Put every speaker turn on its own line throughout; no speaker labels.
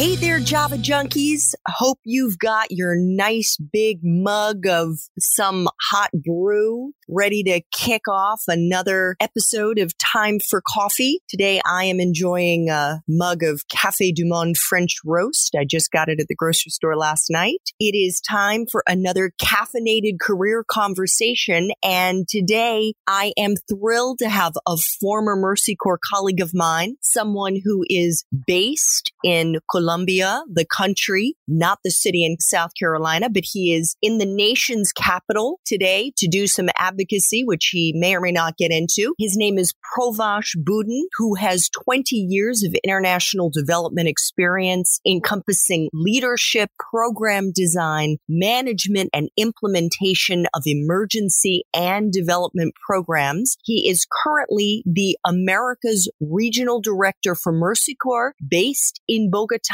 Hey there, Java junkies. Hope you've got your nice big mug of some hot brew ready to kick off another episode of Time for Coffee. Today I am enjoying a mug of Cafe Du Monde French roast. I just got it at the grocery store last night. It is time for another caffeinated career conversation. And today I am thrilled to have a former Mercy Corps colleague of mine, someone who is based in Colombia, the country, not the city in South Carolina, but he is in the nation's capital today to do some advocacy, which he may or may not get into. His name is Provash Budden, who has 20 years of international development experience encompassing leadership, program design, management, and implementation of emergency and development programs. He is currently the America's Regional Director for Mercy Corps based in Bogota.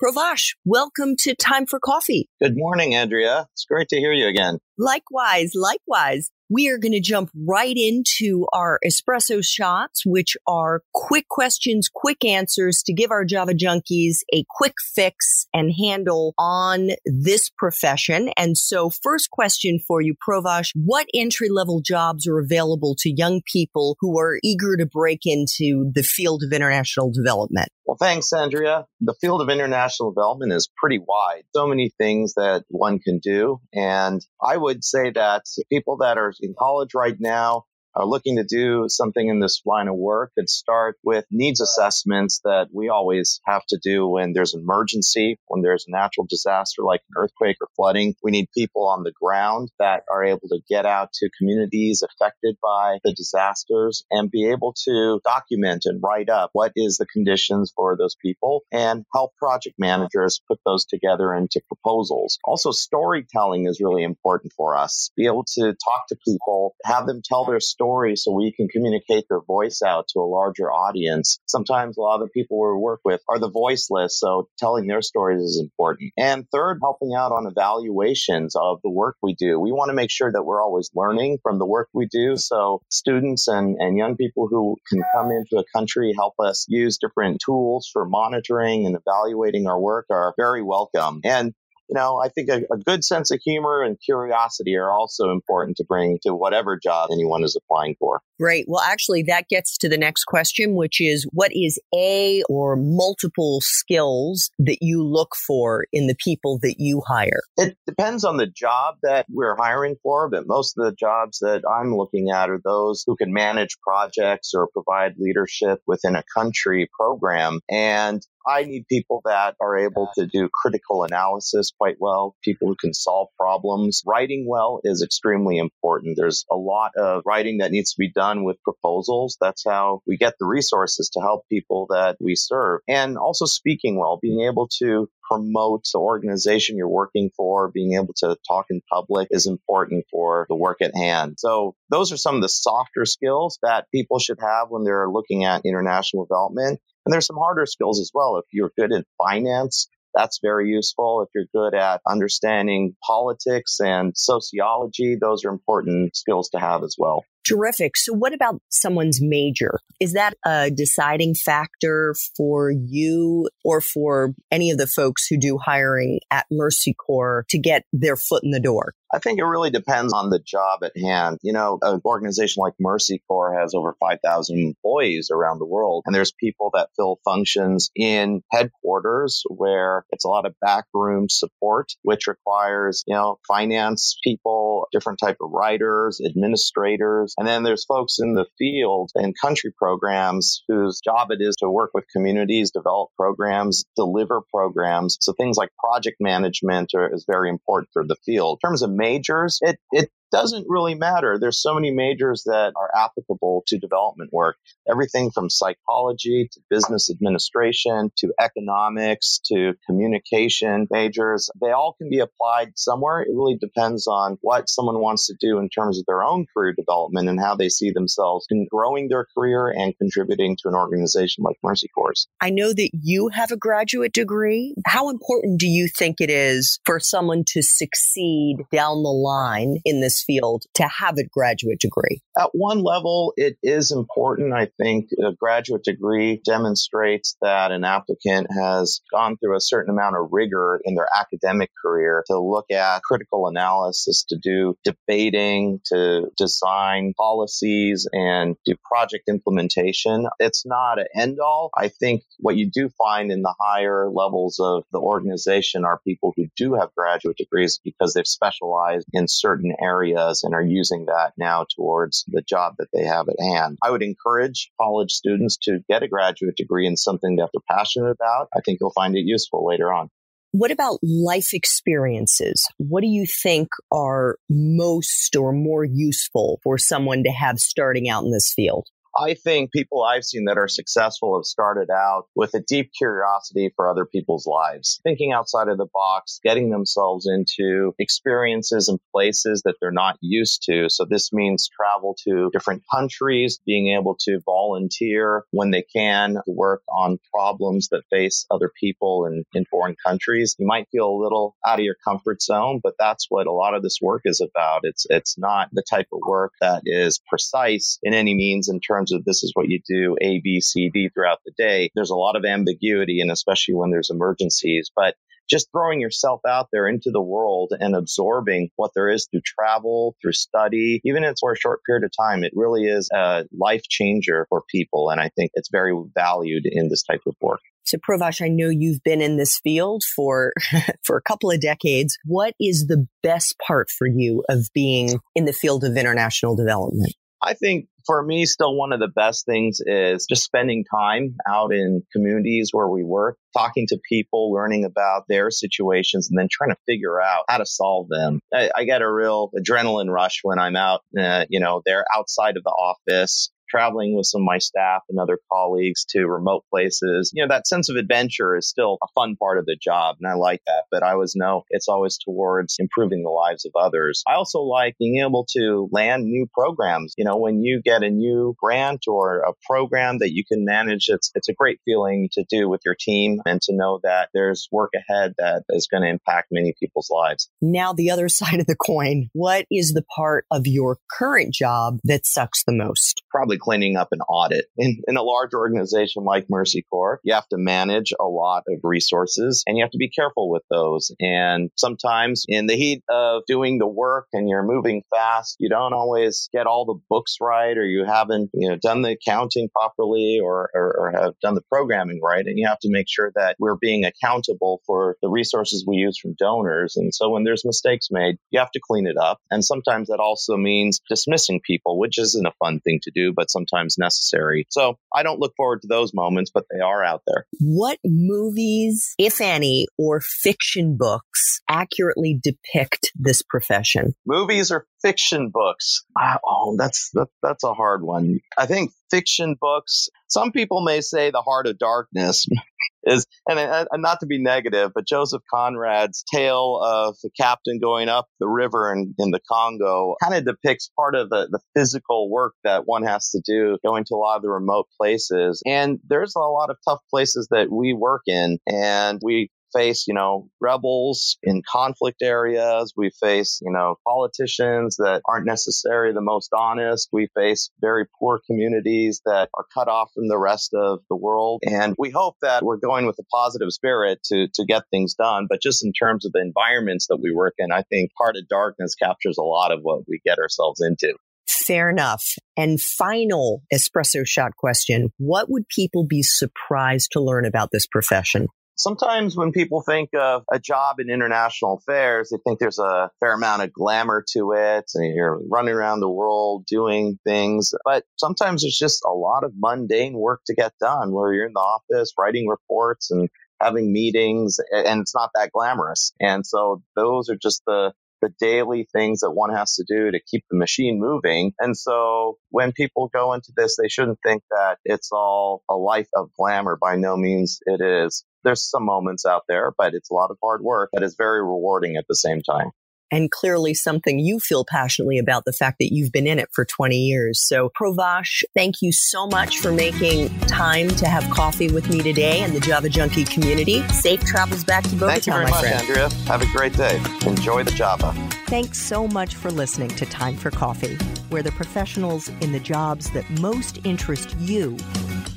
Provash, welcome to Time for Coffee.
Good morning, Andrea. It's great to hear you again.
Likewise, likewise. We are going to jump right into our espresso shots, which are quick questions, quick answers to give our Java junkies a quick fix and handle on this profession. And so first question for you, Provash, what entry level jobs are available to young people who are eager to break into the field of international development?
Well, thanks, Andrea. The field of international development is pretty wide. So many things that one can do. And I would say that people that are in college right now are looking to do something in this line of work could start with needs assessments that we always have to do when there's an emergency, when there's a natural disaster like an earthquake or flooding. We need people on the ground that are able to get out to communities affected by the disasters and be able to document and write up what is the conditions for those people and help project managers put those together into proposals. Also, storytelling is really important for us. Be able to talk to people, have them tell their story so we can communicate their voice out to a larger audience. Sometimes a lot of the people we work with are the voiceless, so telling their stories is important. And third, helping out on evaluations of the work we do. We want to make sure that we're always learning from the work we do. So students and, and young people who can come into a country help us use different tools for monitoring and evaluating our work are very welcome. And you know, I think a, a, good sense of humor and curiosity are also important to bring to whatever job anyone is applying for.
Great. Well, actually, that gets to the next question, which is what is a or multiple skills that you look for in the people that you hire?
It depends on the job that we're hiring for, but most of the jobs that I'm looking at are those who can manage projects or provide leadership within a country program. And I need people that are able to do critical analysis quite well, people who can solve problems. Writing well is extremely important. There's a lot of writing that needs to be done with proposals. That's how we get the resources to help people that we serve. And also speaking well, being able to promote the organization you're working for, being able to talk in public is important for the work at hand. So those are some of the softer skills that people should have when they're looking at international development. And there's some harder skills as well. If you're good in finance, that's very useful. If you're good at understanding politics and sociology, those are important skills to have as well.
Terrific. So, what about someone's major? Is that a deciding factor for you or for any of the folks who do hiring at Mercy Corps to get their foot in the door?
I think it really depends on the job at hand. You know, an organization like Mercy Corps has over 5,000 employees around the world, and there's people that fill functions in headquarters where it's a lot of backroom support, which requires, you know, finance people, different type of writers, administrators, and then there's folks in the field and country programs whose job it is to work with communities, develop programs, deliver programs. So things like project management are, is very important for the field. In terms of majors, it, it doesn't really matter. There's so many majors that are applicable to development work. Everything from psychology to business administration to economics to communication majors. They all can be applied somewhere. It really depends on what someone wants to do in terms of their own career development and how they see themselves in growing their career and contributing to an organization like Mercy Corps.
I know that you have a graduate degree. How important do you think it is for someone to succeed down the line in this field to have a graduate degree?
At one level, it is important. I think a graduate degree demonstrates that an applicant has gone through a certain amount of rigor in their academic career to look at critical analysis, to do debating, to design policies and do project implementation. It's not an end all. I think what you do find in the higher levels of the organization are people who do have graduate degrees because they've specialized in certain areas and are using that now towards the job that they have at hand. I would encourage college students to get a graduate degree in something that they're passionate about. I think you'll find it useful later on.
What about life experiences? What do you think are most or more useful for someone to have starting out in this field?
I think people I've seen that are successful have started out with a deep curiosity for other people's lives, thinking outside of the box, getting themselves into experiences and places that they're not used to. So this means travel to different countries, being able to volunteer when they can, work on problems that face other people in, in foreign countries. You might feel a little out of your comfort zone, but that's what a lot of this work is about. It's it's not the type of work that is precise in any means in terms terms of this is what you do A, B, C, D throughout the day. There's a lot of ambiguity, and especially when there's emergencies. But just throwing yourself out there into the world and absorbing what there is through travel, through study, even if it's for a short period of time, it really is a life changer for people. And I think it's very valued in this type of work.
So Provash, I know you've been in this field for for a couple of decades. What is the best part for you of being in the field of international development?
I think for me, still one of the best things is just spending time out in communities where we work, talking to people, learning about their situations, and then trying to figure out how to solve them. I, I get a real adrenaline rush when I'm out, uh, you know, they're outside of the office traveling with some of my staff and other colleagues to remote places. You know, that sense of adventure is still a fun part of the job, and I like that. But I always know it's always towards improving the lives of others. I also like being able to land new programs. You know, when you get a new grant or a program that you can manage, it's it's a great feeling to do with your team and to know that there's work ahead that is going to impact many people's lives.
Now, the other side of the coin, what is the part of your current job that sucks the most?
Probably cleaning up an audit. In, in a large organization like Mercy Corps, you have to manage a lot of resources and you have to be careful with those. And sometimes in the heat of doing the work and you're moving fast, you don't always get all the books right or you haven't, you know, done the accounting properly or, or, or have done the programming right. And you have to make sure that we're being accountable for the resources we use from donors. And so when there's mistakes made, you have to clean it up. And sometimes that also means dismissing people, which isn't a fun thing to do, but sometimes necessary. So I don't look forward to those moments, but they are out there.
What movies, if any, or fiction books accurately depict this profession?
Movies or fiction books? Oh, that's that, that's a hard one. I think fiction books. Some people may say The Heart of Darkness is, and, and, not to be negative, but Joseph Conrad's tale of the captain going up the river in, in the Congo kind of depicts part of the, the physical work that one has to do going to a lot of the remote places. And there's a lot of tough places that we work in and we face, you know, rebels in conflict areas. We face, you know, politicians that aren't necessarily the most honest. We face very poor communities that are cut off from the rest of the world. And we hope that we're going with a positive spirit to, to get things done. But just in terms of the environments that we work in, I think Heart of Darkness captures a lot of what we get ourselves into.
Fair enough. And final espresso shot question. What would people be surprised to learn about this profession?
Sometimes when people think of a job in international affairs, they think there's a fair amount of glamour to it and you're running around the world doing things. But sometimes it's just a lot of mundane work to get done where you're in the office writing reports and having meetings and it's not that glamorous. And so those are just the the daily things that one has to do to keep the machine moving. And so when people go into this, they shouldn't think that it's all a life of glamour. By no means it is. There's some moments out there, but it's a lot of hard work that is very rewarding at the same time
and clearly something you feel passionately about the fact that you've been in it for 20 years. So, Provash, thank you so much for making time to have coffee with me today and the Java Junkie community. Safe travels back to Bogota,
Thank you very
my
much,
friend.
Andrea. Have a great day. Enjoy the Java.
Thanks so much for listening to Time for Coffee, where the professionals in the jobs that most interest you